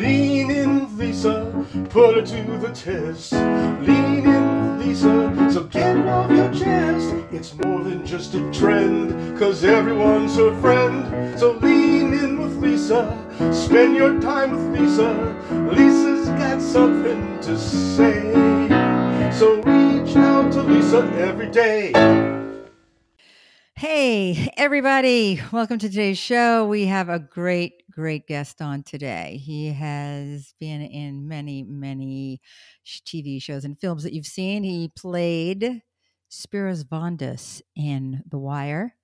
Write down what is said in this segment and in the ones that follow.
Lean in, Lisa, put her to the test. Lean in, Lisa, so get it off your chest. It's more than just a trend, cause everyone's her friend. So lean in with Lisa, spend your time with Lisa. Lisa's got something to say. So reach out to Lisa every day. Hey, everybody. Welcome to today's show. We have a great, great guest on today. He has been in many, many TV shows and films that you've seen. He played Spiros Vondas in The Wire,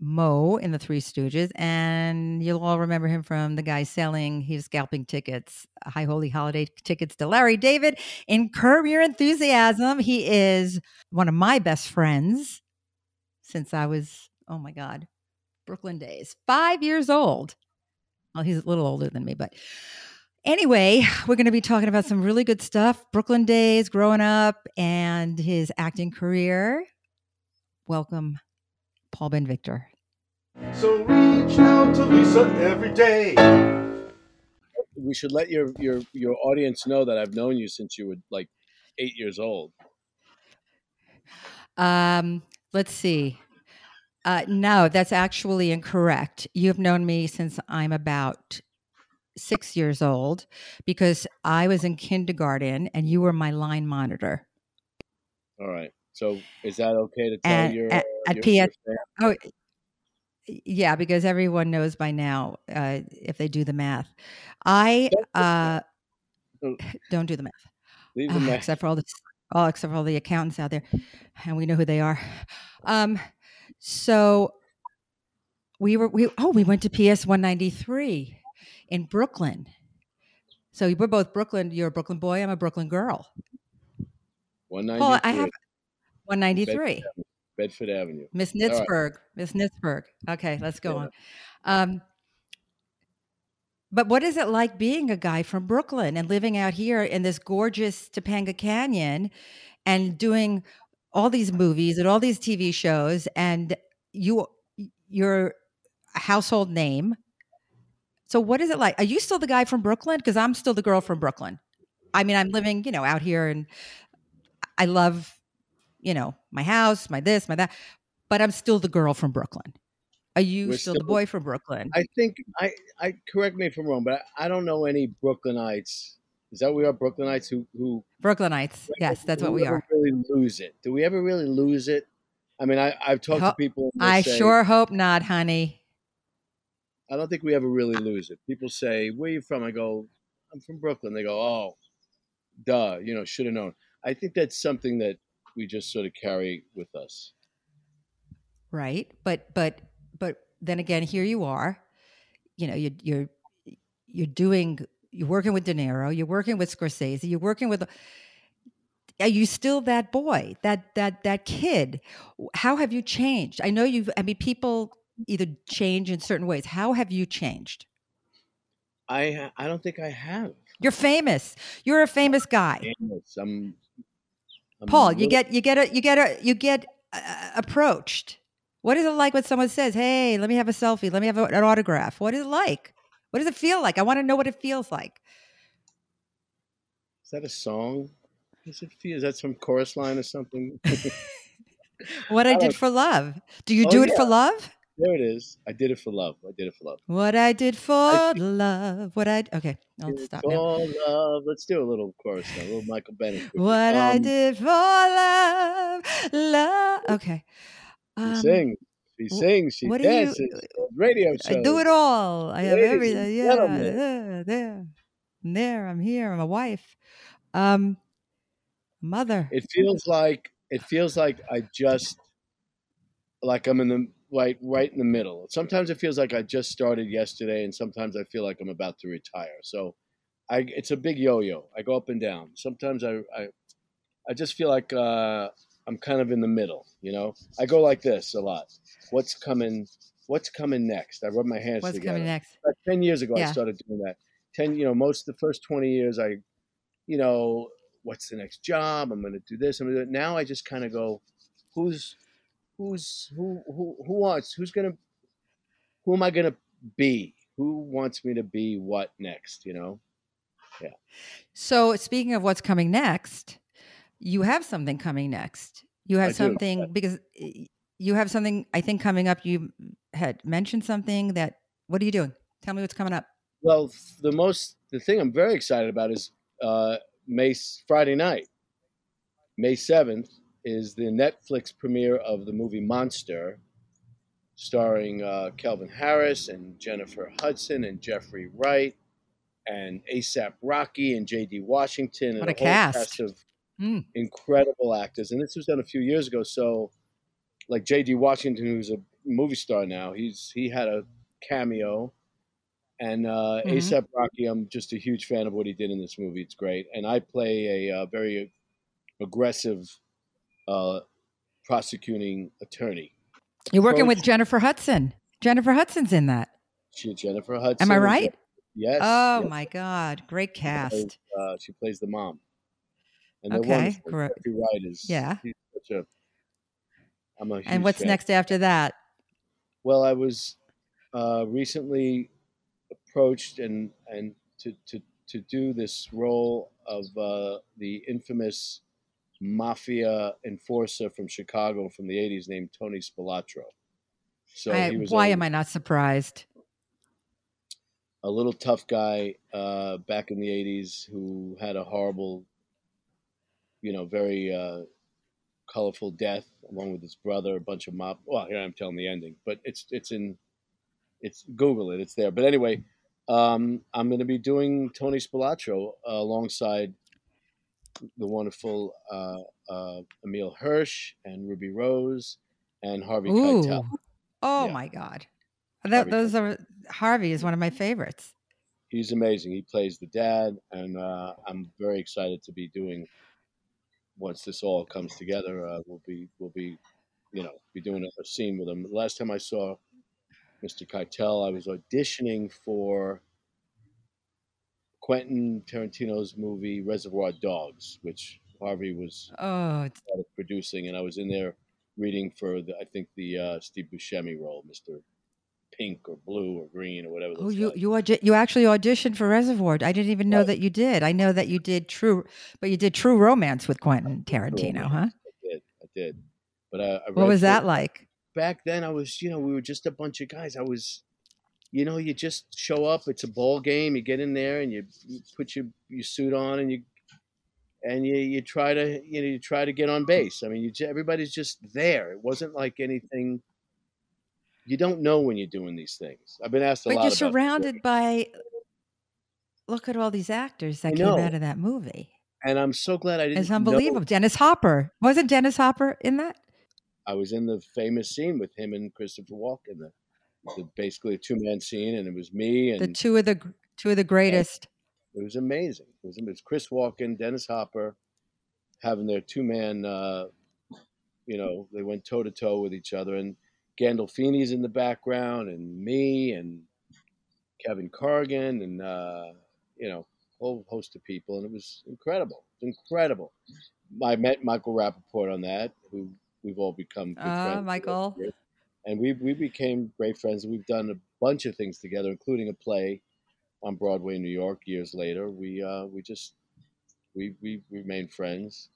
Mo in The Three Stooges, and you'll all remember him from the guy selling, was scalping tickets, High Holy Holiday tickets to Larry David in Curb Your Enthusiasm. He is one of my best friends since I was, oh my God, Brooklyn days, five years old. Well, he's a little older than me, but anyway, we're going to be talking about some really good stuff Brooklyn days, growing up, and his acting career. Welcome, Paul Ben Victor. So reach out to Lisa every day. we should let your your your audience know that I've known you since you were like eight years old. Um, let's see. Uh, no, that's actually incorrect. You've known me since I'm about six years old because I was in kindergarten and you were my line monitor. All right. So is that okay to tell And your, at, at PS, oh, yeah, because everyone knows by now uh, if they do the math. I uh, don't do the math. Leave the uh, mess. except for all the all except for all the accountants out there, and we know who they are. Um, so we were we oh we went to PS one ninety three in Brooklyn. So we're both Brooklyn. You're a Brooklyn boy. I'm a Brooklyn girl. One ninety I have one ninety three. Bedford Avenue. Miss right. Nitzberg. Miss Nitzberg. Okay, let's go Yeah. on. Um, but what is it like being a guy from Brooklyn and living out here in this gorgeous Topanga Canyon and doing all these movies and all these TV shows and you you're a household name. So what is it like? Are you still the guy from Brooklyn? Because I'm still the girl from Brooklyn. I mean, I'm living, you know, out here and I love, you know, my house, my this, my that, but I'm still the girl from Brooklyn. Are you We're still, the boy from Brooklyn? I think I I correct me if I'm wrong, but I, I don't know any Brooklynites. Is that we are Brooklynites who who Brooklynites. Yes, that's what we are. Really lose it? Do we ever really lose it? I mean, I I've talked Ho- to people. I say- sure hope not, honey. I don't think we ever really lose it. People say, "Where you from?" I go, "I'm from Brooklyn." They go, "Oh, duh, you know, should have known." I think that's something that we just sort of carry with us. Right. But but but then again, here you are. You know, you're you're you're doing you're working with De Niro, you're working with Scorsese, you're working with are you still that boy, that that that kid? How have you changed? I know you've I mean people either change in certain ways. How have you changed? I I don't think I have. You're famous. You're a famous guy. Yes, I'm, I'm Paul, you get you get a you get a you get uh, approached. What is it like when someone says, "Hey, let me have a selfie. Let me have a, an autograph." What is it like? What does it feel like? I want to know what it feels like. Is that a song? Does it feel? Is that some chorus line or something? What I, I did don't- for love. Do you Oh, do it yeah. for love? there it is. I did it for love. I did it for love. What I did for I love. What I okay. I'll stop for now. love. Let's do a little chorus now. A little Michael Bennett. What I Um, did for love, love. Okay. Um, sings. She sings. She what do you- dances. Radio shows. I do it all. I have everything. Yeah, there, there, I'm there. I'm here. I'm a wife. Um, mother. It feels like it feels like I just like I'm in the right right in the middle. Sometimes it feels like I just started yesterday, and sometimes I feel like I'm about to retire. So, I it's a big yo-yo. I go up and down. Sometimes I I, I just feel like uh, I'm kind of in the middle. You know, I go like this a lot. What's coming? What's coming next? I rub my hands What's together. coming next? About ten years ago, I started doing that. Ten, you know, most of the first twenty years, I, you know, what's the next job? I'm going to do this. I'm going to do it. Now I just kind of go, who's, who's, who, who, who wants? Who's going to, who am I going to be? who wants me to be what next, you know? Yeah. So, speaking of what's coming next, you have something coming next. You have I something yeah. because you have something I think coming up. You had mentioned something that. What are you doing? Tell me what's coming up. Well, the most the thing I'm very excited about is uh, May Friday night, May seventh is the Netflix premiere of the movie Monster, starring uh, Kelvin Harris and Jennifer Hudson and Jeffrey Wright and ASAP Rocky and J.D. Washington and What a whole cast. of Mm. incredible actors. And this was done a few years ago. So, like J.D. Washington, who's a movie star now, he's he had a cameo. And uh, Mhm. ASAP Rocky, I'm just a huge fan of what he did in this movie. It's great. And I play a uh, very aggressive uh, prosecuting attorney. You're working with Jennifer Hudson. Jennifer Hudson's in that. She, Jennifer Hudson. Am I right? Yes. Oh yes. my God! Great She plays, cast. uh, she plays the mom. And Okay, wonderful. great. Jeffrey Wright is. Yeah. A. I'm a huge And what's fan. next after that? Well, I was uh, recently approached and and to, to to do this role of uh, the infamous mafia enforcer from Chicago from the '80s named Tony Spilotro. So I- he was why a, am I not surprised? a little tough guy uh, back in the '80s who had a horrible, you know, very uh, colorful death along with his brother. A bunch of mob. Well, here I'm telling the ending, but it's it's in, it's Google it. It's there. But anyway, um, I'm going to be doing Tony Spilotro uh, alongside the wonderful uh, uh, Emile Hirsch and Ruby Rose and Harvey Ooh! Keitel. Oh Yeah. my God! That, those are Harvey is one of my favorites. he's amazing. He plays the dad, and uh, I'm very excited to be doing. Once this all comes together, uh, we'll be we'll be, you know, be doing a, a scene with him. The last time I saw Mr. Keitel, I was auditioning for Quentin Tarantino's movie Reservoir Dogs, which Harvey was Oh, it's- part of producing, and I was in there reading for the I think the uh, Steve Buscemi role, Mr. Pink or Blue or Green or whatever. oh, you guys. you audi- you actually auditioned for Reservoir. I didn't even know Right. that you did. I know that you did True, but you did True Romance with Quentin Tarantino, huh? I did. I did. But I, I What was that like? Back then, I was, you know, we were just a bunch of guys. I was, you know, you just show up. It's a ball game. You get in there and you, you put your, your suit on and you and you, you try to you know you try to get on base. I mean, you, everybody's just there. It wasn't like anything. You don't know when you're doing these things. I've been asked a But lot. you're about surrounded by. Look at all these actors that came know. out of that movie. and I'm so glad I didn't. It's know- unbelievable. Dennis Hopper wasn't Dennis Hopper in that? I was in the famous scene with him and Christopher Walken, the, the basically a two man scene, and it was me and The two of the two of the greatest. It was amazing. It was, it was Chris Walken, Dennis Hopper, having their two man. Uh, you know, they went toe to toe with each other, and Gandolfini's in the background, and me, and Kevin Corrigan, and uh, you know, a whole host of people, and it was incredible. Incredible. I met Michael Rapaport on that, who we've all become good Ah, friends. with Michael. years. And we we became great friends, we've done a bunch of things together, including a play on Broadway in New York years later. We uh, we just we we remained friends.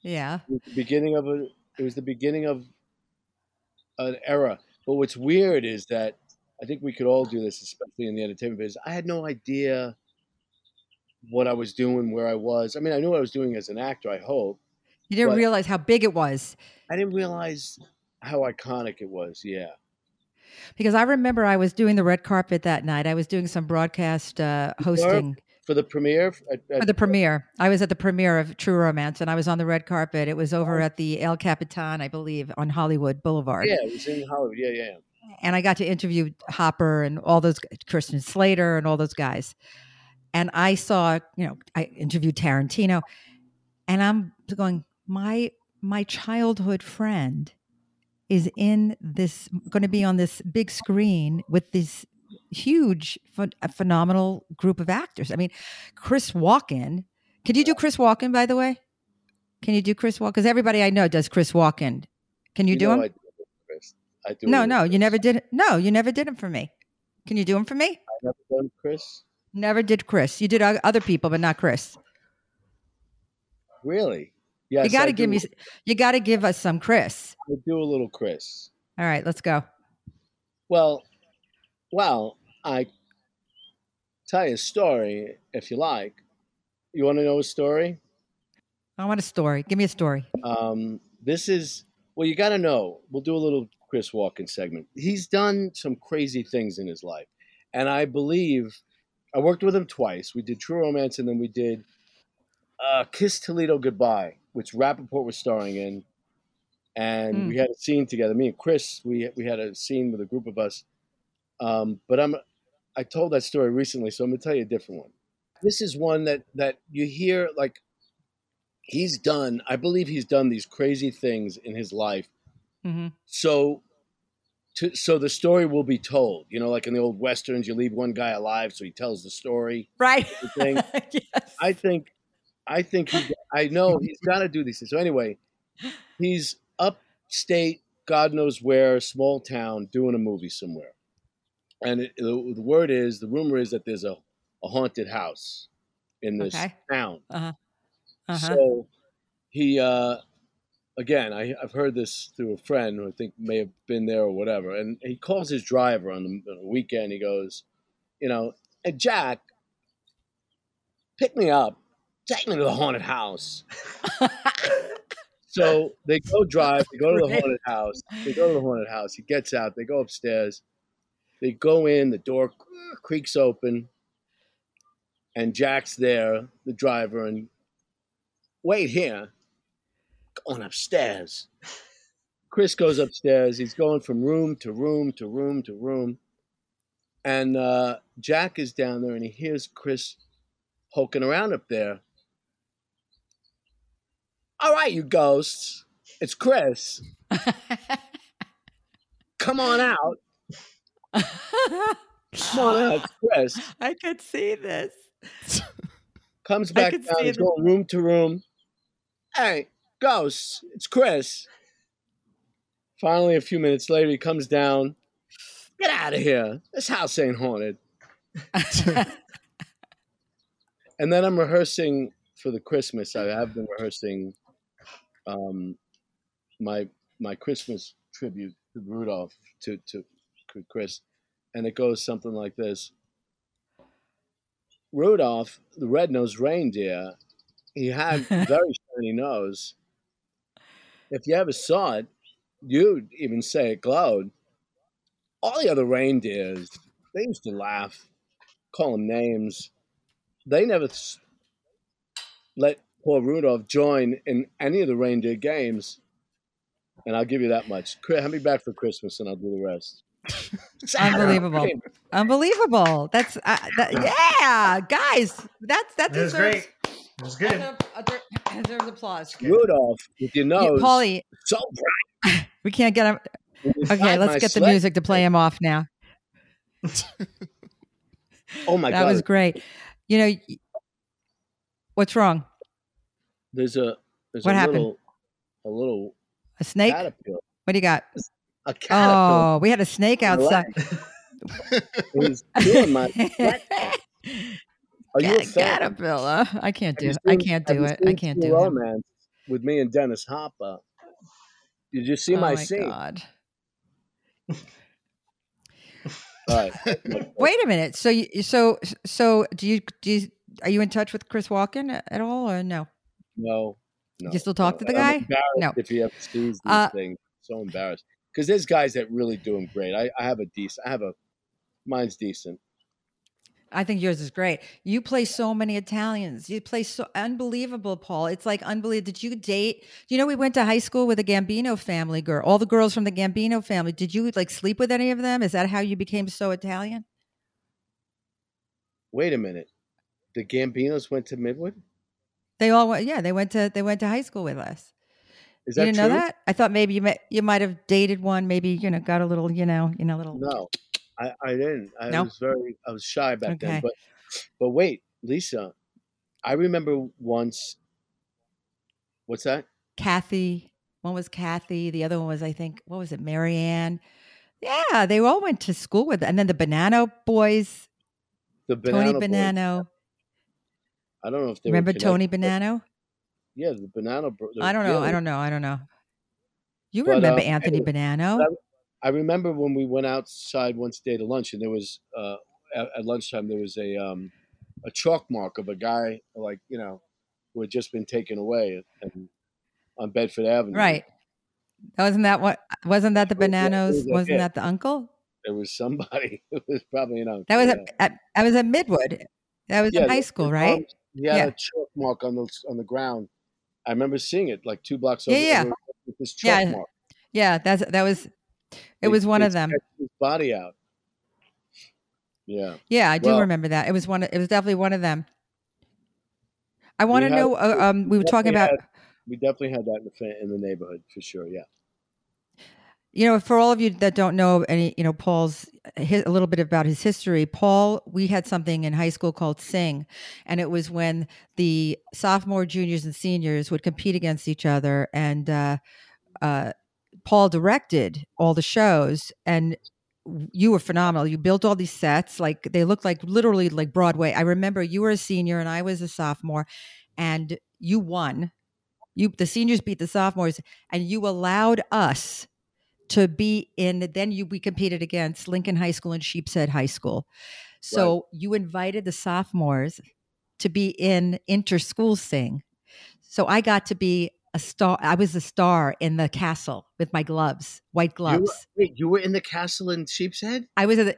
Yeah. It was the beginning of a it was the beginning of an era. But what's weird is that I think we could all do this, especially in the entertainment business. I had no idea what I was doing, where I was. I mean, I knew what I was doing as an actor. I hope. You didn't realize how big it was. I didn't realize how iconic it was. Yeah. Because I remember I was doing the red carpet that night. I was doing some broadcast uh, hosting For the premiere, at, at, for the premiere. I was at the premiere of True Romance and I was on the red carpet. It was over oh. at the El Capitan, I believe, on Hollywood Boulevard. yeah, it was in Hollywood. Yeah, yeah. and I got to interview Hopper and all those Christian Slater and all those guys. And I saw, you know, I interviewed Tarantino, and I'm going, my my childhood friend is in this, going to be on this big screen with this huge, ph- a phenomenal group of actors. I mean, Chris Walken. Can you do Chris Walken, by the way? Can you do Chris Walken? Because everybody I know does Chris Walken. Can you, do know him? I do. I do. No, no, you never did. No, you never did them for me. Can you do them for me? I never done Chris. Never did Chris. You did other people, but not Chris. Really? Yes. you got to give do- me. You got to give us some Chris. I do a little Chris. All right, let's go. Well, well, I tell you a story if you like. You want to know a story? I want a story. Give me a story. Um, this is well, you got to know. We'll do a little Chris Walken segment. He's done some crazy things in his life, and I believe I worked with him twice. We did True Romance, and then we did uh, Kiss Toledo Goodbye, which Rapaport was starring in, and Hmm. we had a scene together. Me and Chris, we we had a scene with a group of us. Um, but I'm I told that story recently, so I'm gonna tell you a different one. This is one that that you hear like he's done. I believe he's done these crazy things in his life. hmm So, to, so the story will be told. You know, like in the old westerns, you leave one guy alive, so he tells the story. Right. Yes. I think, I think he. I know he's got to do these things. So anyway, he's upstate, God knows where, small town, doing a movie somewhere, and it, the, the word is, the rumor is that there's a, a haunted house in this Okay. town. uh-huh. So he, uh, again, I, I've heard this through a friend who I think may have been there or whatever, and he calls his driver on the, on the weekend. He goes, you know, hey Jack, pick me up, take me to the haunted house. So they go drive, they go to the haunted house. They go to the haunted house. He gets out, they go upstairs. They go in, the door creaks open, and Jack's there, the driver, and wait here, going upstairs. Chris goes upstairs. He's going from room to room to room to room. And uh, Jack is down there and he hears Chris poking around up there. All right, you ghosts. It's Chris. Come on out. Come on out. Chris. I could see this. Comes back down. going room to room. Hey, ghosts. It's Chris. Finally, a few minutes later, he comes down. Get out of here. This house ain't haunted. And then I'm rehearsing for the Christmas. I have been rehearsing um, my my Christmas tribute to Rudolph to to Chris, and it goes something like this: Rudolph, the red-nosed reindeer, he had a very shiny nose. If you ever saw it, you'd even say it glowed. All the other reindeers, they used to laugh, call him names. They never let poor Rudolph join in any of the reindeer games. And I'll give you that much. Have me back for Christmas, and I'll do the rest. Unbelievable. Unbelievable. That's uh, that, yeah, guys. That's that It was deserves, great. It was good. deserves, deserves applause. Rudolph, with your You- nose Paulie, so bright. we can't get him. Okay, let's my get the music to play him off now. Oh my that god! That was great. You know, what's wrong? there's a there's What a happened? little a little A snake? caterpillar. What do you got? A caterpillar. Oh, we had a snake outside. He's doing my. Are you a fan? caterpillar. I can't do it. I can't do it. I can't do it. With me and Dennis Hopper. Did you see oh my my scene? god! Right. Wait a minute. So you so so do you do you, are you in touch with Chris Walken at all or no? No. no You still talk no. to the guy? No. If he ever sees these Uh, things, so embarrassed. Because there's guys that really do them great. I, I have a decent. I have a. Mine's decent. I think yours is great. You play so many Italians. You play so unbelievable, Paul. It's like unbelievable. Did you date? You know, we went to high school with a Gambino family girl. All the girls from the Gambino family. Did you like sleep with any of them? Is that how you became so Italian? Wait a minute. The Gambinos went to Midwood. They all went. Yeah, they went to they went to high school with us. Is you didn't true? know that? I thought maybe you might you might have dated one. Maybe you know got a little you know you know little. No, I, I didn't. I was very. I was shy back Okay. then. But but wait, Lisa, I remember once. What's that? Kathy. One was Kathy. The other one was, I think, what was it, Marianne? Yeah, they all went to school with, and then the Banana Boys. the banana Tony Boys. I don't know if they Remember were Tony Banano? Yeah, the banana. Bro- I don't know. I don't know. I don't know. You But, remember um, Anthony anyway, Banano? I remember when we went outside one day to lunch, and there was uh, at, at lunchtime there was a um, a chalk mark of a guy like you know who had just been taken away and, on Bedford Avenue. Right. Wasn't that what? Wasn't that the It yeah, it Bananos? was Wasn't hit. that the uncle? There was somebody. It was probably an uncle. That was yeah. at, at that was at Midwood. That was Yeah, in high school, right? He had Yeah. a chalk mark on the on the ground. I remember seeing it like two blocks Yeah, over. yeah. with this chalk Yeah, mark. Yeah, that's that was. It They- was one of them. His body out. Yeah. Yeah, I do Well- remember that. It was one. It was definitely one of them. I want to know. Uh, um, we were talking about. We definitely had that in the in the neighborhood for sure. Yeah. You know, for all of you that don't know any, you know, Paul's a little bit about his history. Paul, we had something in high school called Sing, and it was when the sophomore, juniors, and seniors would compete against each other, and uh, uh, Paul directed all the shows, and you were phenomenal. You built all these sets, like they looked like literally like Broadway. I remember you were a senior and I was a sophomore, and you won. You the seniors beat the sophomores, and you allowed us to be in then you we competed against Lincoln High School and Sheepshead High School. So you invited the sophomores to be in inter-school sing. So I got to be a star I was a star in the castle with my gloves, white You were, gloves. wait, you were in the castle in Sheepshead? I was at the,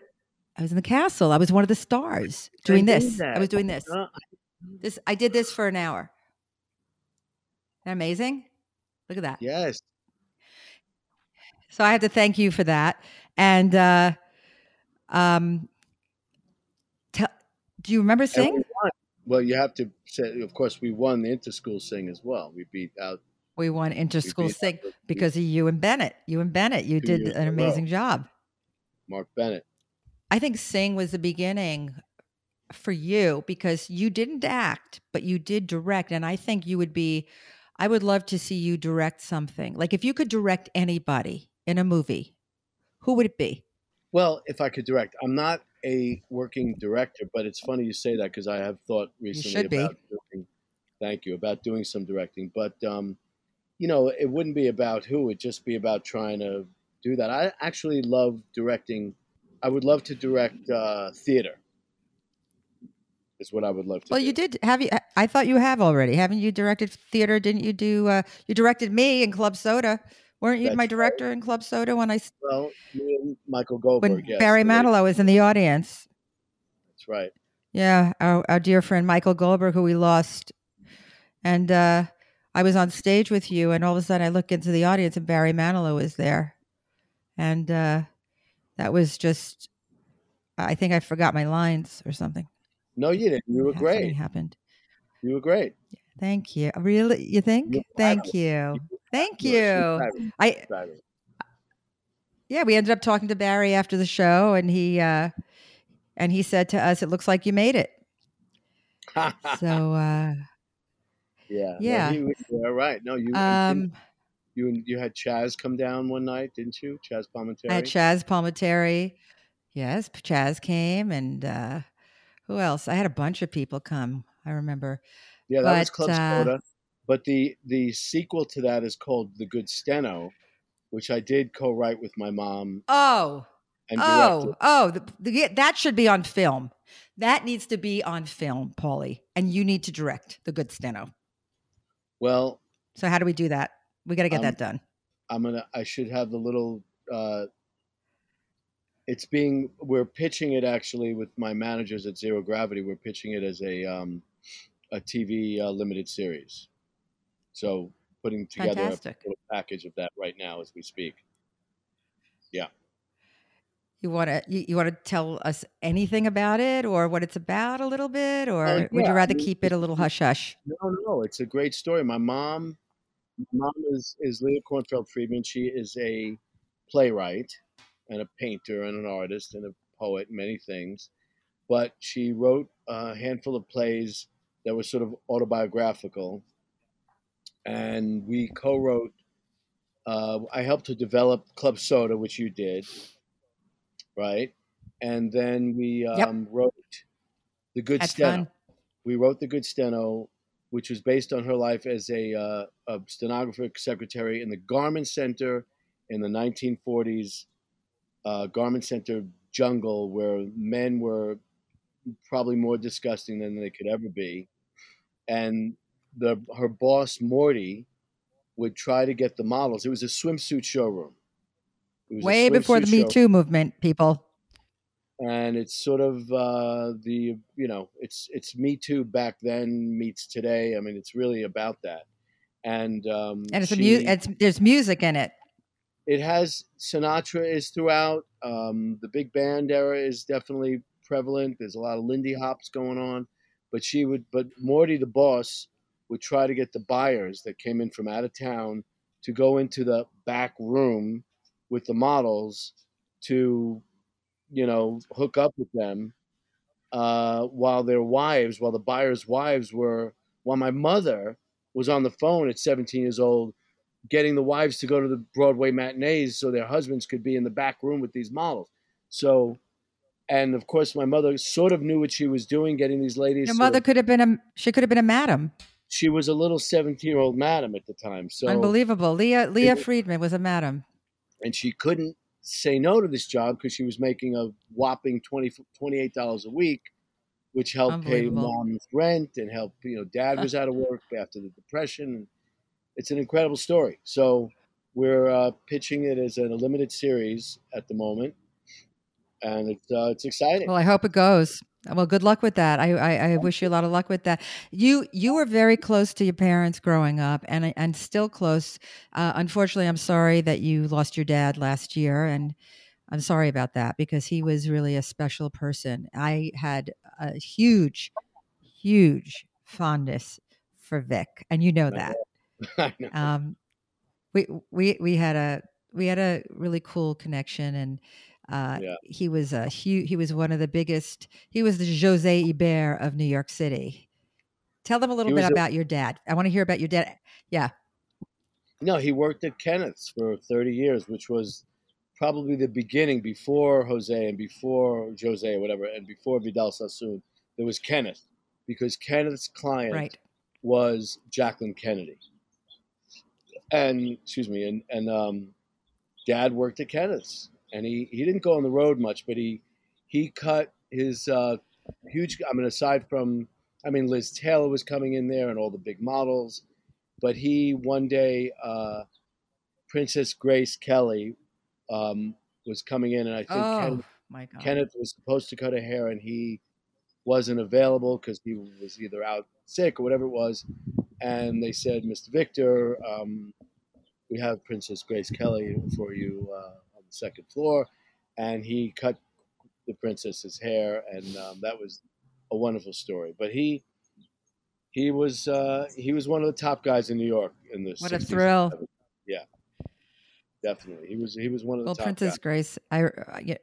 I was in the castle. I was one of the stars doing knew this. I was doing this. Uh, This I did this for an hour. Isn't that amazing? Look at that. yes. So I have to thank you for that. And uh, um, tell, do you remember Sing? we. Well, you have to say, of course, we won the inter-school sing as well. We beat out. We won we inter-school Sing out because of you and Bennett. You and Bennett, you did an amazing job. Mark Bennett. I think Sing was the beginning for you because you didn't act, but you did direct. And I think you would be, I would love to see you direct something. Like if you could direct anybody in a movie, who would it be? Well, if I could direct, I'm not a working director, but it's funny you say that because I have thought recently should be. about doing. Thank you about doing some directing, but um, you know, it wouldn't be about who; it'd just be about trying to do that. I actually love directing. I would love to direct uh, theater. Is what I would love to. Well, do. you did have you. I thought you have already. Haven't you directed theater? Didn't you do? Uh, you directed me in Club Soda. Weren't you That's my right. director in Club Soda when I? Well, me and Michael Goldberg. when yes, Barry Manilow was in the audience? That's right. Yeah, our, our dear friend Michael Goldberg, who we lost, and uh, I was on stage with you, and all of a sudden I look into the audience, and Barry Manilow was there, and uh, that was just. I think I forgot my lines or something. No, you didn't. You were great. happened. You were great. Thank you. Really, you think? You're Thank you. Thank You I yeah, we ended up talking to Barry after the show, and he uh, and he said to us, "It looks like you made it." So uh, Yeah. no, Yeah. was- yeah, right. No, you um, you you had Chaz come down one night, didn't you? Chaz Palminteri. I had Chaz Palminteri. Yes, Chaz came, and uh, who else? I had a bunch of people come. I remember. yeah, that was but, Club uh, Soda. But the the sequel to that is called The Good Steno, which I did co-write with my mom Oh, and oh, oh! The, the, that should be on film. That needs to be on film, Paulie, and you need to direct the good steno. Well, So how do we do that? We got to get Um, that done. I'm gonna. I should have the little. Uh, it's being. We're pitching it actually with my managers at Zero Gravity. We're pitching it as a um, a TV uh, limited series. So putting together Fantastic. a package of that right now as we speak. Yeah. You want to you, you want to tell us anything about it or what it's about a little bit, or Uh, would you rather keep it a little hush hush? No, no, it's a great story. My mom, my mom is is Leah Kornfeld Friedman. She is a playwright and a painter and an artist and a poet, and many things. But she wrote a handful of plays that were sort of autobiographical, and we co-wrote. Uh, I helped to develop Club Soda, which you did, right? And then we Yep. um, wrote The Good That's Steno. fun. We wrote The Good Steno, which was based on her life as a, uh, a stenographer secretary in the Garment Center in the 1940s, uh, Garment Center jungle where men were probably more disgusting than they could ever be. And the her boss Morty would try to get the models. It was a swimsuit showroom. Way before the Me Too movement, people. and it's sort of uh, the you know it's it's Me Too back then meets today. I mean, it's really about that. And um, And it's a she- mu- it's there's music in it. it has Sinatra is throughout. Um, the big band era is definitely prevalent. There's a lot of Lindy hops going on, but she would, but Morty, the boss, would try to get the buyers that came in from out of town to go into the back room with the models to, you know, hook up with them, uh, while their wives, while the buyers' wives were, while my mother was on the phone at 17 years old getting the wives to go to the Broadway matinees so their husbands could be in the back room with these models. So, and of course, my mother sort of knew what she was doing, getting these ladies. Your to- mother could have been a she could have been a madam. She was a little 17 year old madam at the time. So, Unbelievable. Leah Leah It- Friedman was a madam. and she couldn't say no to this job because she was making a whopping 20, $28 a week, which helped pay mom's rent and help, you know, dad was out of work after the depression. It's an incredible story. So we're uh, pitching it as a limited series at the moment. And it's, uh, it's exciting. Well, I hope it goes. Well, good luck with that. I, I, I wish you a lot of luck with that. You you were very close to your parents growing up, and and still close. Uh, unfortunately, I'm sorry that you lost your dad last year, and I'm sorry about that because he was really a special person. I had a huge, huge fondness for Vic, and you know that. I know. um, we we we had a we had a really cool connection and uh, Yeah. he was a huge he was one of the biggest he was the Jose Eber of New York City. Tell them a little bit a- about your dad. I want to hear about your dad. Yeah. No, he worked at Kenneth's for 30 years, which was probably the beginning before Jose and before Jose or whatever, and before Vidal Sassoon. There was Kenneth because Kenneth's client Right. was Jacqueline Kennedy. And excuse me, and and um, Dad worked at Kenneth's, and he he didn't go on the road much, but he he cut his uh, huge. I mean, aside from, I mean, Liz Taylor was coming in there and all the big models, but he one day, uh, Princess Grace Kelly um, was coming in, and I think Oh Ken, my God. Kenneth was supposed to cut her hair, and he wasn't available because he was either out sick or whatever it was. And they said, Mr. Victor, um, we have Princess Grace Kelly for you uh, second floor. And he cut the princess's hair, and um, that was a wonderful story. But he he was uh, he was one of the top guys in New York in the What a 60s and thrill. 70s. Yeah, definitely. He was he was one of the well, Princess guys. Grace, I, I yeah,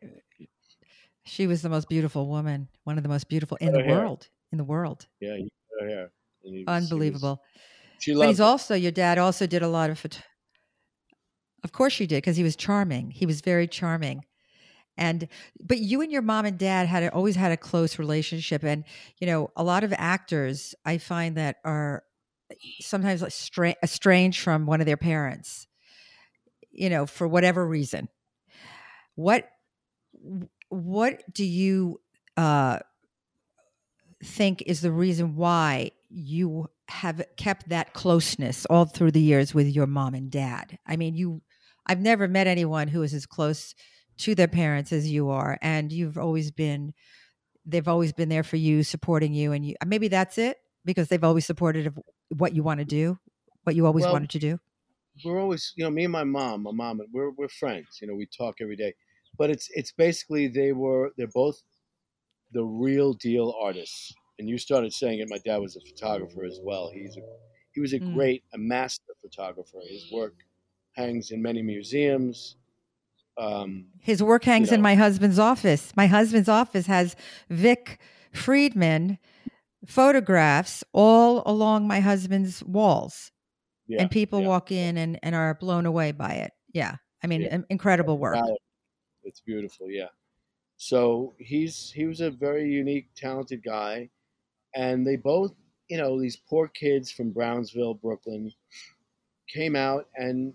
she was the most beautiful woman, one of the most beautiful in Her the hair. world. In the world, Yeah, he cut her hair. was- he was- unbelievable. she But he's it. also your dad. Also did a lot of. Phot- of course, you did because he was charming. He was very charming, and but you and your mom and dad had always had a close relationship. And you know, a lot of actors I find that are sometimes like stra- estranged from one of their parents. You know, for whatever reason. What what do you uh, think is the reason why you have kept that closeness all through the years with your mom and dad? I mean, you I've never met anyone who is as close to their parents as you are and you've always been they've always been there for you, supporting you and you maybe that's it because they've always supported what you want to do, what you always Well, wanted to do. we're always, you know, me and my mom, my mom, we're we're friends. You know, we talk every day. But it's it's basically they were they're both the real deal artists. And you started saying it. My dad was a photographer as well. He's a he was a Mm. great a master photographer. His work hangs in many museums. Um, His work hangs in know. my husband's office. My husband's office has Vic Friedman photographs all along my husband's walls. yeah, and people yeah. walk in and, and are blown away by it. Yeah. I mean, Yeah. incredible work. It's beautiful, yeah. So he's he was a very unique, talented guy, and they both, you know, these poor kids from Brownsville, Brooklyn, came out and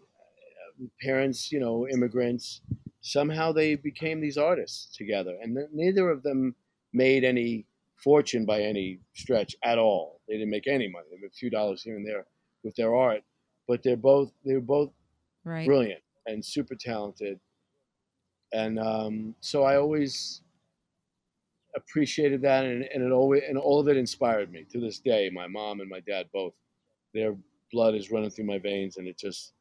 parents, you know, immigrants, somehow they became these artists together, and neither of them made any fortune by any stretch at all. They didn't make any money. They made a few dollars here and there with their art, but they're both they were both Right. brilliant and super talented. And um, so I always appreciated that, and, and it always and all of it inspired me to this day. My mom and my dad both, their blood is running through my veins, and it just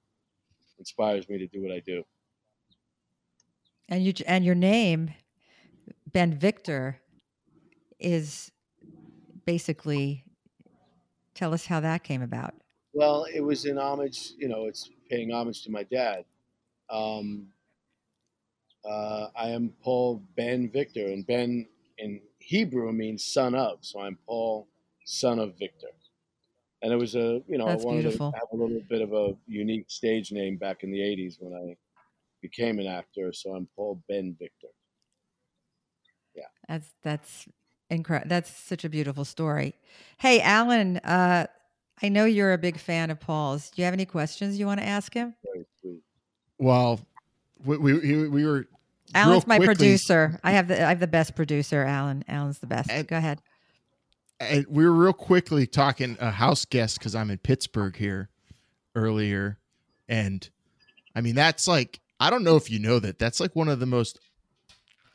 inspires me to do what I do. And you and your name, Ben Victor, is basically. Tell us how that came about. Well, it was in homage, you know, it's paying homage to my dad. Um, uh, I am Paul Ben Victor, and Ben in Hebrew means son of, so I'm Paul, son of Victor. And it was a, you know, That's I wanted beautiful. to have a little bit of a unique stage name back in the 80s when I became an actor, so I'm Paul Ben Victor. Yeah. That's that's incredible. That's such a beautiful story. Hey, Alan, uh, I know you're a big fan of Paul's. Do you have any questions you want to ask him? Very. Well, we we, we were Alan's my quickly- producer. I have the I have the best producer, Alan. Alan's the best. And- Go ahead. And we were real quickly talking a Houseguest because I'm in Pittsburgh here earlier, and I mean that's like I don't know if you know that that's like one of the most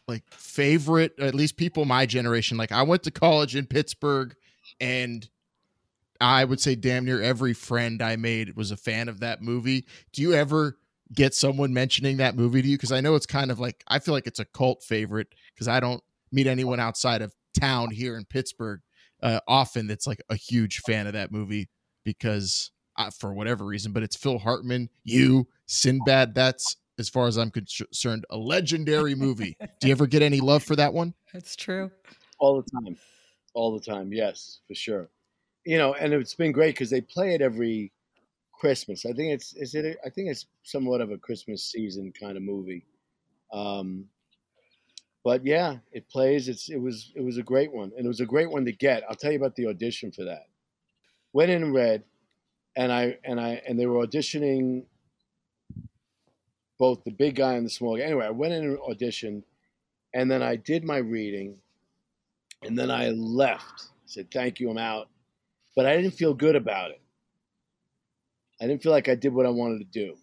like favorite at least people my generation. Like I went to college in Pittsburgh, and I would say damn near every friend I made was a fan of that movie. Do you ever get someone mentioning that movie to you? Because I know it's kind of like I feel like it's a cult favorite because I don't meet anyone outside of town here in Pittsburgh uh, often that's like a huge fan of that movie because uh, for whatever reason, but it's Phil Hartman, you, Sinbad. That's as far as I'm concerned, a legendary movie. Do you ever get any love for that one? That's true. all the time all the time yes for sure you know and it's been great because they play it every christmas i think it's is it a, i think it's somewhat of a christmas season kind of movie um but yeah it plays it's it was it was a great one and it was a great one to get i'll tell you about the audition for that went in and read and i and i and they were auditioning both the big guy and the small guy anyway i went in and auditioned and then i did my reading and then I left. I said, thank you, I'm out. But I didn't feel good about it. I didn't feel like I did what I wanted to do.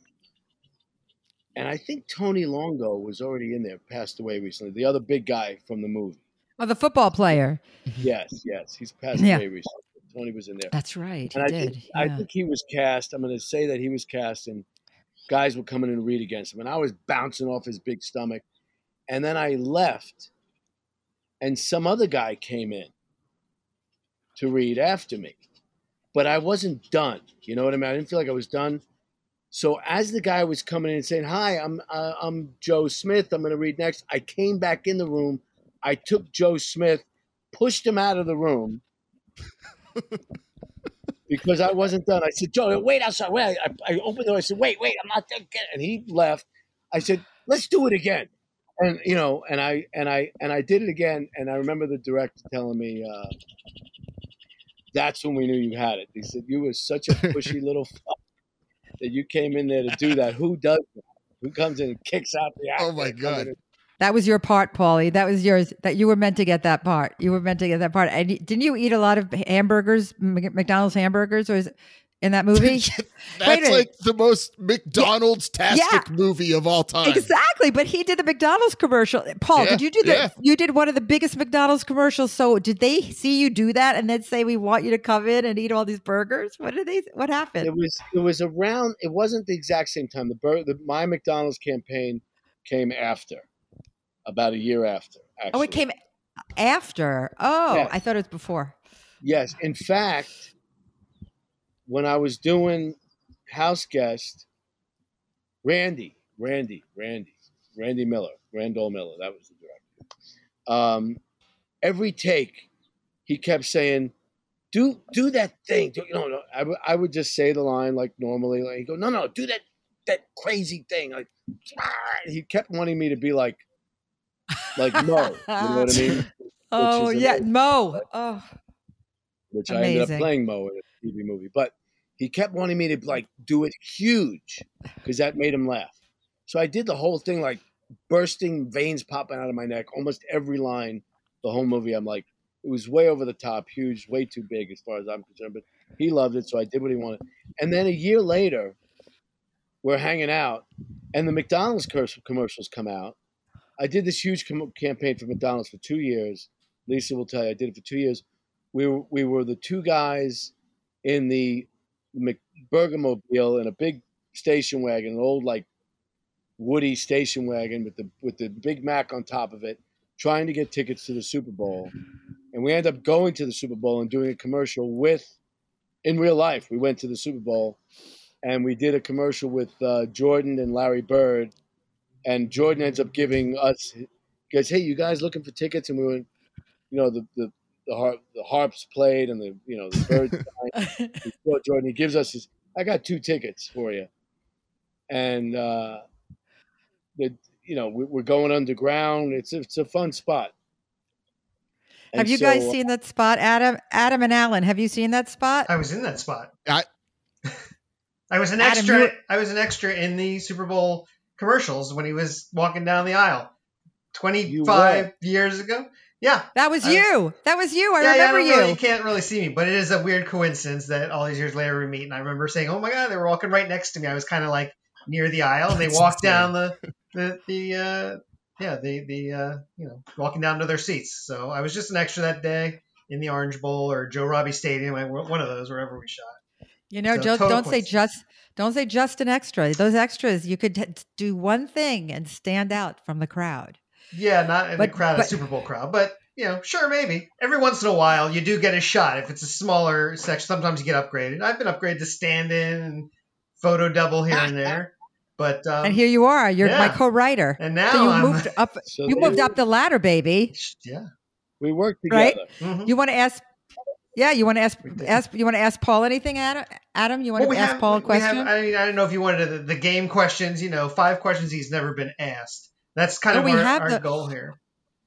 And I think Tony Longo was already in there, passed away recently, the other big guy from the movie. Oh, the football player. Yes, yes, he's passed Yeah. away recently. Tony was in there. That's right. He And I did. think, I think he was cast. I'm going to say that he was cast, and guys were coming in to read against him. And I was bouncing off his big stomach. And then I left, and some other guy came in to read after me. But I wasn't done. You know what I mean? I didn't feel like I was done. So as the guy was coming in and saying, "Hi, I'm uh, I'm Joe Smith. I'm going to read next," I came back in the room. I took Joe Smith, pushed him out of the room because I wasn't done. I said, Joe, wait outside. Wait. I, I opened the door. I said, wait, wait, I'm not done. And he left. I said, let's do it again. And you know, and I and I and I did it again. And I remember the director telling me, uh, "That's when we knew you had it." He said, "You were such a pushy little fuck that you came in there to do that. Who does that? Who comes in and kicks out the oh actor? Oh, my God. That was your part, Paulie. That was yours. That you were meant to get that part. You were meant to get that part. And didn't you eat a lot of hamburgers, McDonald's hamburgers, or is in that movie? That's like the most McDonald's tastic Yeah. movie of all time. Exactly, but he did the McDonald's commercial. Paul, Yeah, did you do that? yeah. You did one of the biggest McDonald's commercials. So did they see you do that and then say we want you to come in and eat all these burgers? What did they? What happened? It was it was around. It wasn't the exact same time. The, Bur- the my McDonald's campaign came after, about a year after. Actually. oh, it came after. Oh, Yes. I thought it was before. Yes, in fact, when I was doing Houseguest, Randy, Randy, Randy, Randy Miller, Randall Miller, that was the director. Um, every take, he kept saying, "Do do that thing." Do, no, no. I, would- just say the line like normally. Like he go, "No, no, do that that crazy thing." Like he kept wanting me to be like like Mo. You know what I mean? oh yeah. Mo. Oh, Which I ended up playing Mo in a TV movie, but he kept wanting me to like do it huge because that made him laugh. So I did the whole thing like bursting veins popping out of my neck, almost every line, the whole movie. I'm like, it was way over the top, huge, way too big as far as I'm concerned. But he loved it, so I did what he wanted. And then a year later, we're hanging out, and the McDonald's commercials come out. I did this huge campaign for McDonald's for two years. Lisa will tell you, I did it for two years. We were, we were the two guys in the McBurgermobile in a big station wagon, an old like Woody station wagon with the with the Big Mac on top of it, trying to get tickets to the Super Bowl. And we end up going to the Super Bowl and doing a commercial with, in real life, we went to the Super Bowl and we did a commercial with uh, Jordan and Larry Bird. And Jordan ends up giving us, goes, hey, you guys looking for tickets? And we went, you know, the, the, the, harp, the harps played and the, you know, the birds. sang. we saw Jordan, he gives us his, I got two tickets for you. And, uh, the, you know, we, we're going underground. It's, it's a fun spot. have you guys so, uh, seen that spot, Adam? Adam and Alan, have you seen that spot? I was in that spot. I- I was an Adam, extra. you- I was an extra in the Super Bowl commercials when he was walking down the aisle, twenty five years ago. Yeah, That was I you. That was you. I yeah, yeah, remember don't you. really- you can't really see me, but it is a weird coincidence that all these years later we meet. And I remember saying, "Oh my God, they were walking right next to me." I was kind of like near the aisle. And they walked down the the the uh, yeah the the uh, you know walking down to their seats. So I was just an extra that day in the Orange Bowl or Joe Robbie Stadium, one of those wherever we shot. You know, So don't, don't say just don't say just an extra. Those extras, you could t- do one thing and stand out from the crowd. Yeah, not in But- the crowd, but- a Super Bowl crowd, but you know, sure, maybe every once in a while you do get a shot. If it's a smaller section, sometimes you get upgraded. I've been upgraded to stand in and photo double here and there, but um, and here you are. You're my co-writer. and now So you I'm, moved up. So You they- moved up the ladder, baby. Yeah. We worked Right? together. mhm. You want to ask? Yeah, you want to ask? Ask? You want to ask Paul anything, Adam? Adam, you want Well, to ask have, Paul a we have- question? I mean, I don't know if you wanted the, the game questions. You know, five questions he's never been asked. That's kind Oh, of we our, have our the- goal here.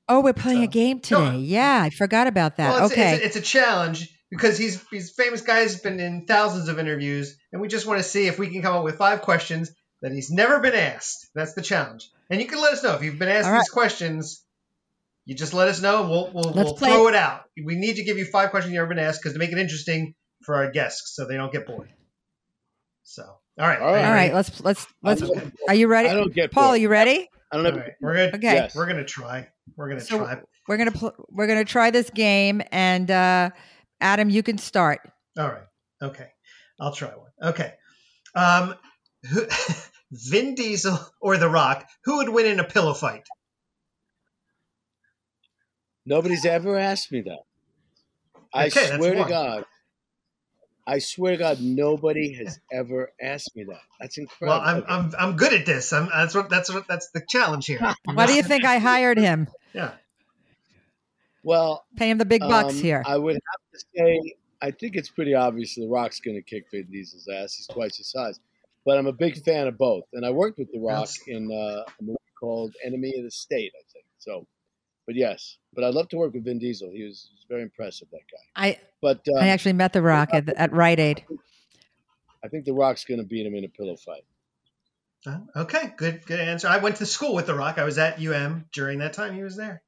oh, we're playing a game today. Yeah, I forgot about that. Well, it's, okay. it's, a, it's a challenge because he's he's famous guy. He's been in thousands of interviews, and we just want to see if we can come up with five questions that he's never been asked. That's the challenge. And you can let us know if you've been asked right. these questions. You just let us know, and we'll we'll, we'll throw it out. We need to give you five questions you've never been asked because to make it interesting for our guests, so they don't get bored. So, all right, All are you right. All right, let's let's let's. Are you ready, I don't get Paul? Are you ready? I don't know. right, we're gonna Okay. Yes. we're gonna try. We're gonna So- try. We're gonna pl- we're gonna try this game, and uh, Adam, you can start. All right. Okay. I'll try one. Okay. Um, who, Vin Diesel or The Rock, who would win in a pillow fight? Nobody's ever asked me that. I Okay, that's swear to. God. I swear to God, nobody has ever asked me that. That's incredible. Well, I'm, I'm, I'm good at this. I'm, that's what that's what that's the challenge here. Why do you think I hired him? Yeah. well, Pay him the big bucks um, here. I would have to say, I think it's pretty obvious The Rock's going to kick Vin Diesel's ass. He's twice his size. But I'm a big fan of both. And I worked with The Rock Yes. in uh, a movie called Enemy of the State, I think. So, but yes. But I'd love to work with Vin Diesel. He was, he was very impressive, that guy. I But uh, I actually met the Rock at, at Rite Aid. I think The Rock's going to beat him in a pillow fight. Uh, Okay. Good. Good answer. I went to school with The Rock. I was at UM during that time he was there.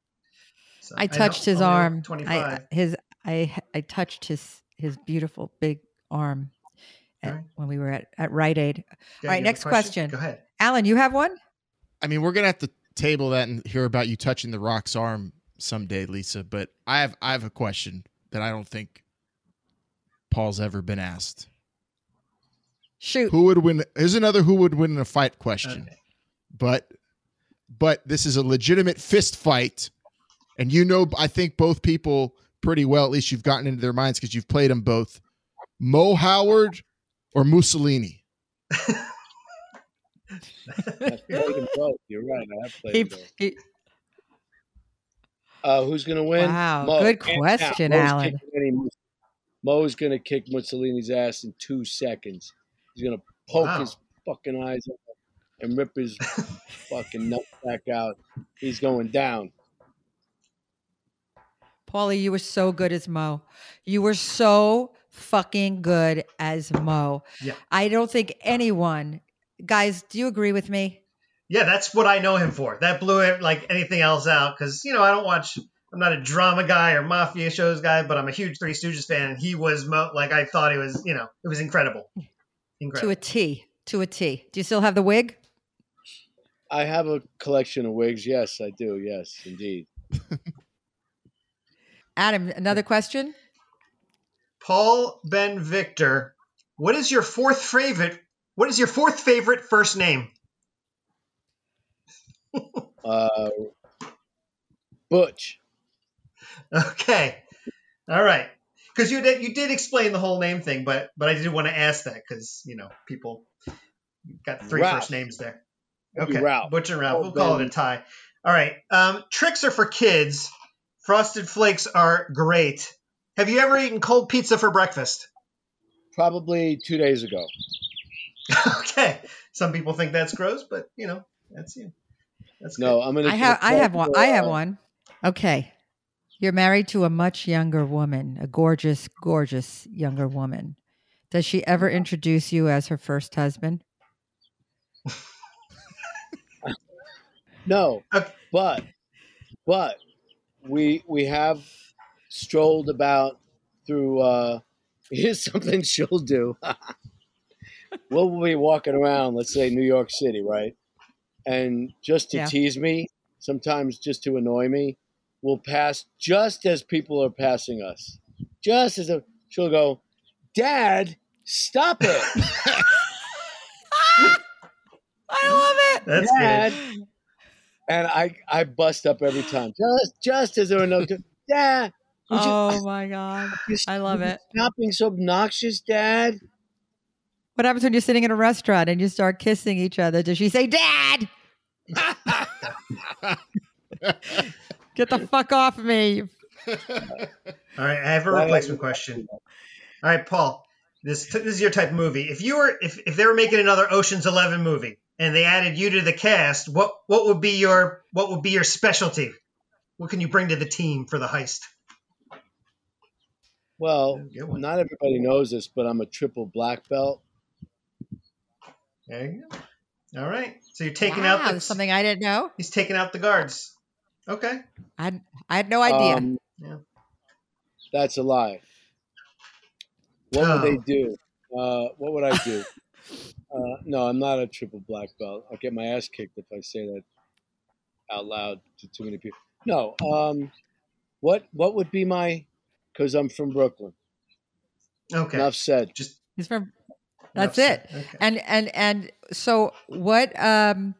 So I know touched his only arm. I, 25. his I I touched his his beautiful big arm at, Alright. when we were at at Rite Aid. Yeah, all right, you have a next question. Go ahead. Alan, you have one? I mean, we're gonna have to table that and hear about you touching the Rock's arm someday, Lisa. But I have I have a question that I don't think Paul's ever been asked. Shoot. Who would win? Here's another who would win in a fight question. Okay. But but this is a legitimate fist fight, and you know I think both people pretty well. At least you've gotten into their minds because you've played them both. Mo Howard or Mussolini. I've played them both. You're right. I have played He- them both. he- Uh, who's going to win? Wow, Mo. good question, down. Mo's Alan. kicking Mo's going to kick Mussolini's ass in two seconds. He's going to poke Wow. his fucking eyes out. and rip his fucking nut back out. He's going down. Paulie, you were so good as Mo. You were so fucking good as Mo. Yeah. I don't think anyone, guys, do you agree with me? Yeah, that's what I know him for. That blew it like anything else out because you know I don't watch. I'm not a drama guy or mafia shows guy, but I'm a huge Three Stooges fan. And he was mo- like I thought he was. You know, it was incredible. Incredible To a T. To a T. Do you still have the wig? I have a collection of wigs. Yes, I do. Yes, indeed. Adam, another question? Paul Ben Victor. What is your fourth favorite? What is your fourth favorite first name? Uh, Butch. Okay. All right. Because you did you did explain the whole name thing, but but I did want to ask that because you know people got three first Ralph. names there. Okay, Ralph. Butch and Ralph. Oh, we'll call it a tie. All right. Um, tricks are for kids. Frosted Flakes are great. Have you ever eaten cold pizza for breakfast? Probably two days ago. okay. Some people think that's gross, but you know that's you. That's good. No, I'm gonna. I have I have one. I have uh, one. Okay. You're married to a much younger woman, a gorgeous, gorgeous younger woman. Does she ever introduce you as her first husband? No, but but we we have strolled about through. uh Here's something she'll do. we'll be walking around, let's say New York City, right? And just to Yeah. tease me, sometimes just to annoy me, we'll pass just as people are passing us. Just as a, she'll go, Dad, stop it. I love it. That's Dad. good. And I, I bust up every time. Just just as there are no Dad. would you- Oh my god. I love it. Stop being so obnoxious, Dad. What happens when you're sitting in a restaurant and you start kissing each other? Does she say, "Dad, get the fuck off me"? All right, I have a replacement question. All right, Paul, this this is your type of movie. If you were if, if they were making another Ocean's Eleven movie and they added you to the cast, what what would be your what would be your specialty? What can you bring to the team for the heist? Well, not everybody knows this, but I'm a triple black belt. There you go. All right, so you're taking wow, out the, something I didn't know. He's taking out the guards. Okay. I had, I had no idea. Um, Yeah. That's a lie. What would they Oh. do? Uh, what would I do? uh, no, I'm not a triple black belt. I'll get my ass kicked if I say that out loud to too many people. No. Um, what What would be my? Because I'm from Brooklyn. Okay. Enough said. Just He's from. That's it. Okay. And and and so what? Um,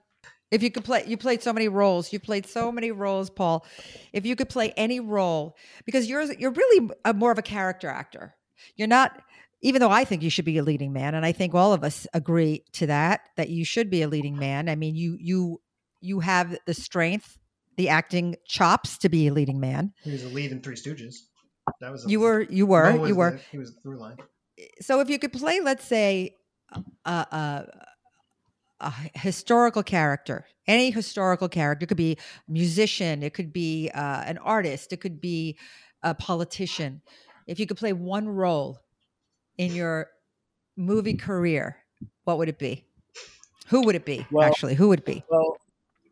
if you could play, you played so many roles. You played so many roles, Paul. If you could play any role, because you're you're really a, more of a character actor. You're not. Even though I think you should be a leading man, and I think all of us agree to that, that you should be a leading man. I mean, you you you have the strength, the acting chops to be a leading man. He was a lead in Three Stooges. That was a You were, you were, you were. the- he was the through line. So if you could play let's say a, a, a historical character any historical character. It could be a musician it could be uh, an artist it could be a politician. If you could play one role in your movie career what would it be? Who would it be Well- actually? Who would it be? Well,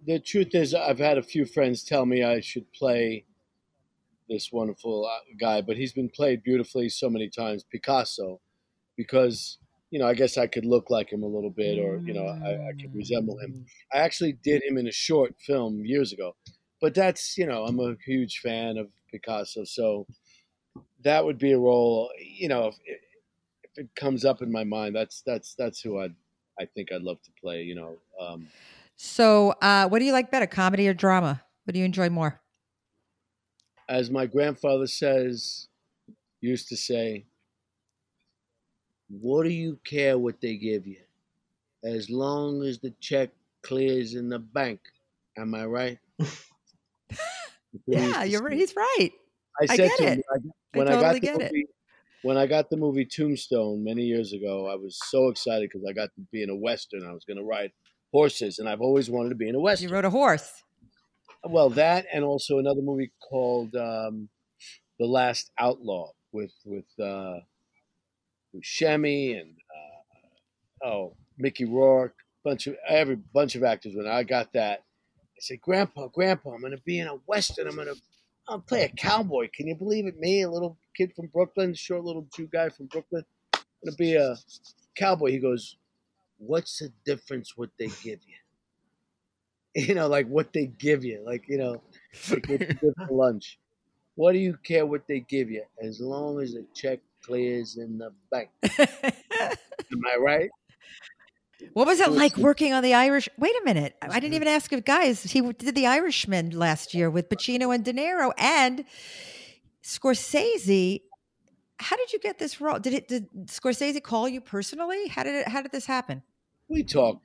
the truth is, I've had a few friends tell me I should play this wonderful uh, guy, but he's been played beautifully so many times, Picasso, because you know I guess I could look like him a little bit, or you know I, I could resemble him. I actually did him in a short film years ago, but that's you know I'm a huge fan of Picasso, so that would be a role. You know, if, if it comes up in my mind, that's that's that's who I I think I'd love to play. You know. Um, so uh, what do you like better comedy or drama what do you enjoy more as my grandfather says, used to say, What do you care what they give you? As long as the check clears in the bank. Am I right? That's what he used yeah you're right he's right I I said get to it. him, I when I, totally got the get it. movie, when I got the movie Tombstone many years ago, I was so excited because I got to be in a western. I was going to ride horses, and I've always wanted to be in a Western. You rode a horse. Well, that and also another movie called um, The Last Outlaw with with uh, with Shemi and uh, oh Mickey Rourke, bunch of every bunch of actors. When I got that, I said, "Grandpa, Grandpa, I'm going to be in a western. I'm going to I'll play a cowboy. Can you believe it? Me, a little kid from Brooklyn, short little Jew guy from Brooklyn, going to be a cowboy." He goes, "What's the difference? What they give you?" You know, like what they give you, like you know, like what you for lunch. What do you care what they give you, as long as the check clears in the bank? Am I right? what was it like working on the Irish? Wait a minute. I didn't mm-hmm. even ask you guys. He did the Irishman last year with Pacino and De Niro and Scorsese. How did you get this role? Did it? Did Scorsese call you personally? How did it? How did this happen? We talk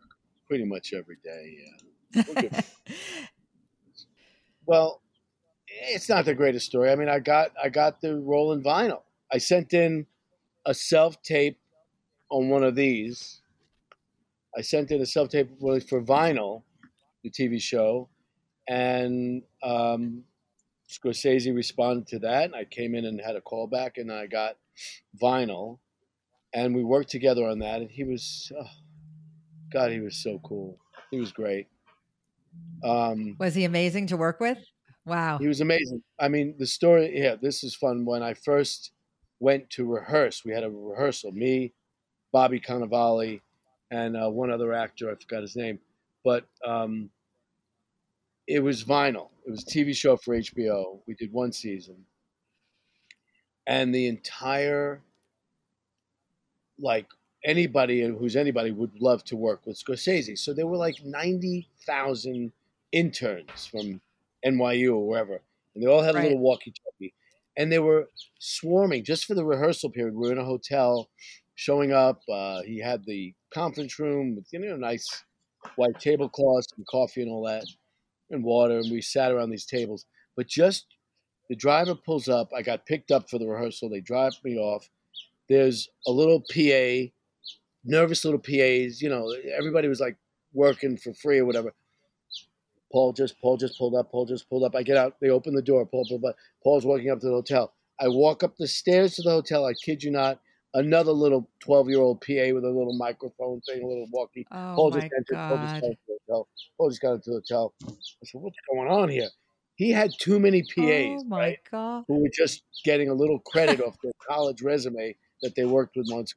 pretty much every day. Yeah. Well, it's not the greatest story. I mean, I got I got the role in vinyl. I sent in a self tape on one of these. I sent in a self tape for vinyl, the TV show, and um, Scorsese responded to that. And I came in and had a callback, and I got vinyl, and we worked together on that. And he was, oh, God, he was so cool. He was great. Um, Was he amazing to work with? Wow. he was amazing. I mean, the story. Yeah, this is fun. When I first went to rehearse, we had a rehearsal. Me, Bobby Cannavale, and uh, one other actor. I forgot his name, but um, it was vinyl. It was a TV show for HBO. We did one season, and the entire like anybody who's anybody would love to work with Scorsese. So there were like ninety thousand interns from NYU or wherever, and they all had Right. a little walkie-talkie, and they were swarming just for the rehearsal period. We were in a hotel, showing up. Uh, he had the conference room with you know nice white tablecloths and coffee and all that, and water, and we sat around these tables. But just the driver pulls up. I got picked up for the rehearsal. They drive me off. There's a little PA, nervous little PAs. You know, everybody was like working for free or whatever. Paul just Paul just pulled up. Paul just pulled up. I get out. They open the door. Paul pulled up. Paul's walking up to the hotel. I walk up the stairs to the hotel. I kid you not. Another little twelve-year-old PA with a little microphone thing, a little walkie. Oh Paul just entered. Paul just God. got into the hotel. Paul just got into the hotel. I said, "What's going on here?" He had too many PAs, Oh right? God. Who were just getting a little credit off their college resume that they worked with once.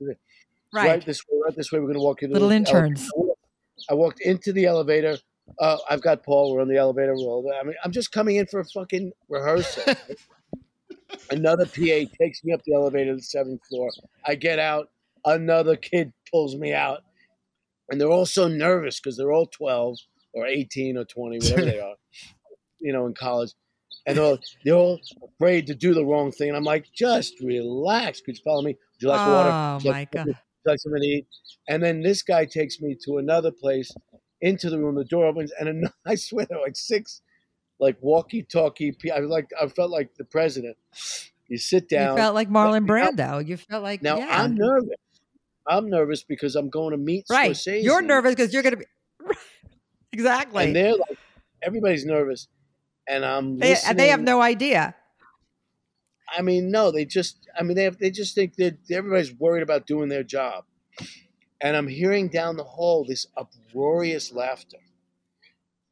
Right. Right. this way, right this way. We're going to walk you to Little the interns. elevator. I walked into the elevator. Uh, I've got Paul. We're on the elevator. We're all there. I mean, I'm just coming in for a fucking rehearsal. Another PA takes me up the elevator to the seventh floor. I get out. Another kid pulls me out, and they're all so nervous because they're all 12 or 18 or 20, whatever they are, you know, in college. And they're all, they're all afraid to do the wrong thing. And I'm like, just relax. Could you follow me? Would you like water? Oh Would you my like God. Like something to eat? And then this guy takes me to another place, into the room. The door opens, and an- I swear there were like six, like walkie-talkie. I was like, I felt like the president. You sit down. You felt like Marlon Brando. You felt like now yeah. I'm nervous. I'm nervous because I'm going to meet right. Scorsese. You're nervous because you're going to be exactly. and they're like, everybody's nervous, and I'm. They, and they have no idea. I mean, no, they just. I mean, they have. They just think that everybody's worried about doing their job, and I'm hearing down the hall this uproarious laughter,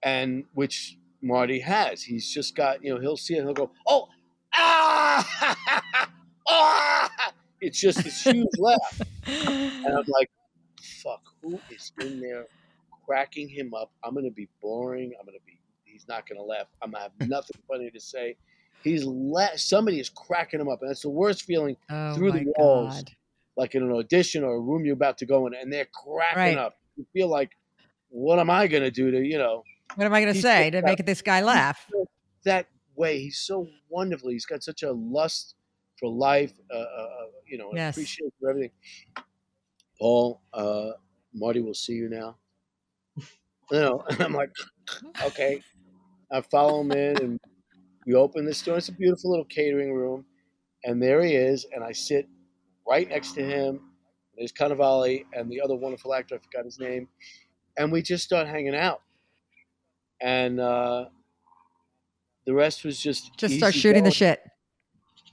and which Marty has. He's just got. You know, he'll see it. He'll go, oh, ah, ah. It's just this huge laugh, and I'm like, fuck, who is in there cracking him up? I'm gonna be boring. I'm gonna be. He's not gonna laugh. I'm gonna have nothing funny to say. He's let somebody is cracking him up, and that's the worst feeling. Oh Through the walls. God. Like in an audition or a room you're about to go in, and they're cracking Right. up. You feel like, what am I gonna do to you know What am I going to say to make this guy laugh? that way? He's so wonderful. He's got such a lust for life. Uh, uh, uh, you know, Yes. appreciation for everything. Paul, uh, Marty will see you now. You know, and I'm like, okay. I follow him in, and we open this door. It's a beautiful little catering room, and there he is. And I sit right next to him. There's Cannavale and the other wonderful actor. I forgot his name. and we just start hanging out, and uh, the rest was just Just start shooting the shit.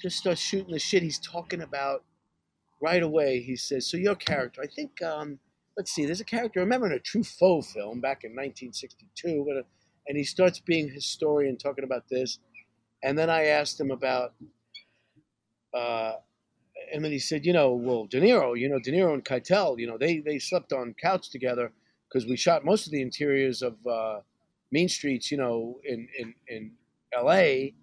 Just start shooting the shit. He's talking about right away. He says, "So your character, I think." Um, let's see. There's a character. I remember in a Truffaut film back in 1962, uh, and he starts being historian talking about this, and then I asked him about. Uh, and then he said, you know, well, De Niro, you know, De Niro and Keitel, you know, they they slept on couch together because we shot most of the interiors of uh, Mean Streets, you know, in in in L.A.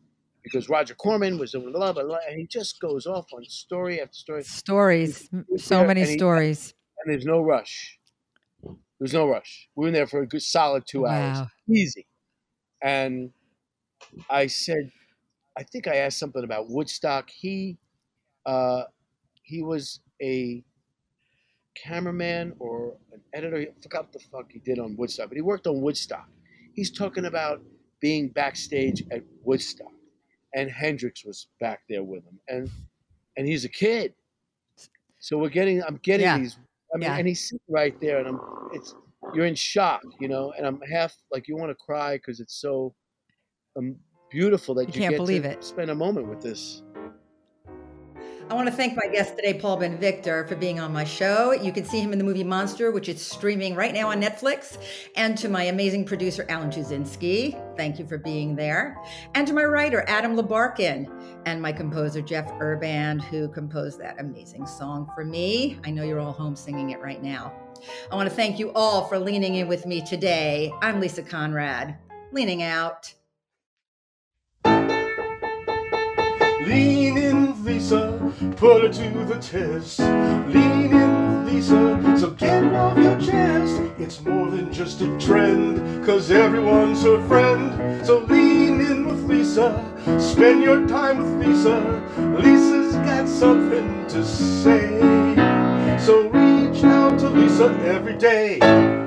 because Roger Corman was doing blah blah blah, and he just goes off on story after story, Stories. So many and he- stories. and there's no rush. There's no rush. We were in there for a good solid two hours, easy. And I said, I think I asked something about Woodstock. He, uh, he was a cameraman or an editor. I forgot what the fuck he did on Woodstock, but he worked on Woodstock. He's talking about being backstage at Woodstock, and Hendrix was back there with him, and and he's a kid. So we're getting, I'm getting Yeah. these. I mean, Yeah. and he's sitting right there, and I'm, it's, you're in shock, you know, and I'm half like you want to cry because it's so um, beautiful that You you, can't get believe to it. spend a moment with this. I want to thank my guest today, Paul Ben Victor, for being on my show. You can see him in the movie Monster, which is streaming right now on Netflix. And to my amazing producer, Alan Tuzinski, thank you for being there. And to my writer, Adam Labarkin, and my composer, Jeff Urban, who composed that amazing song for me. I know you're all home singing it right now. I want to thank you all for leaning in with me today. I'm Lisa Conrad, leaning out. Lean in, Lisa, put her to the test. Lean in, Lisa, so get it off your chest. It's more than just a trend, cause everyone's her friend. So lean in with Lisa, spend your time with Lisa. Lisa's got something to say. So reach out to Lisa every day.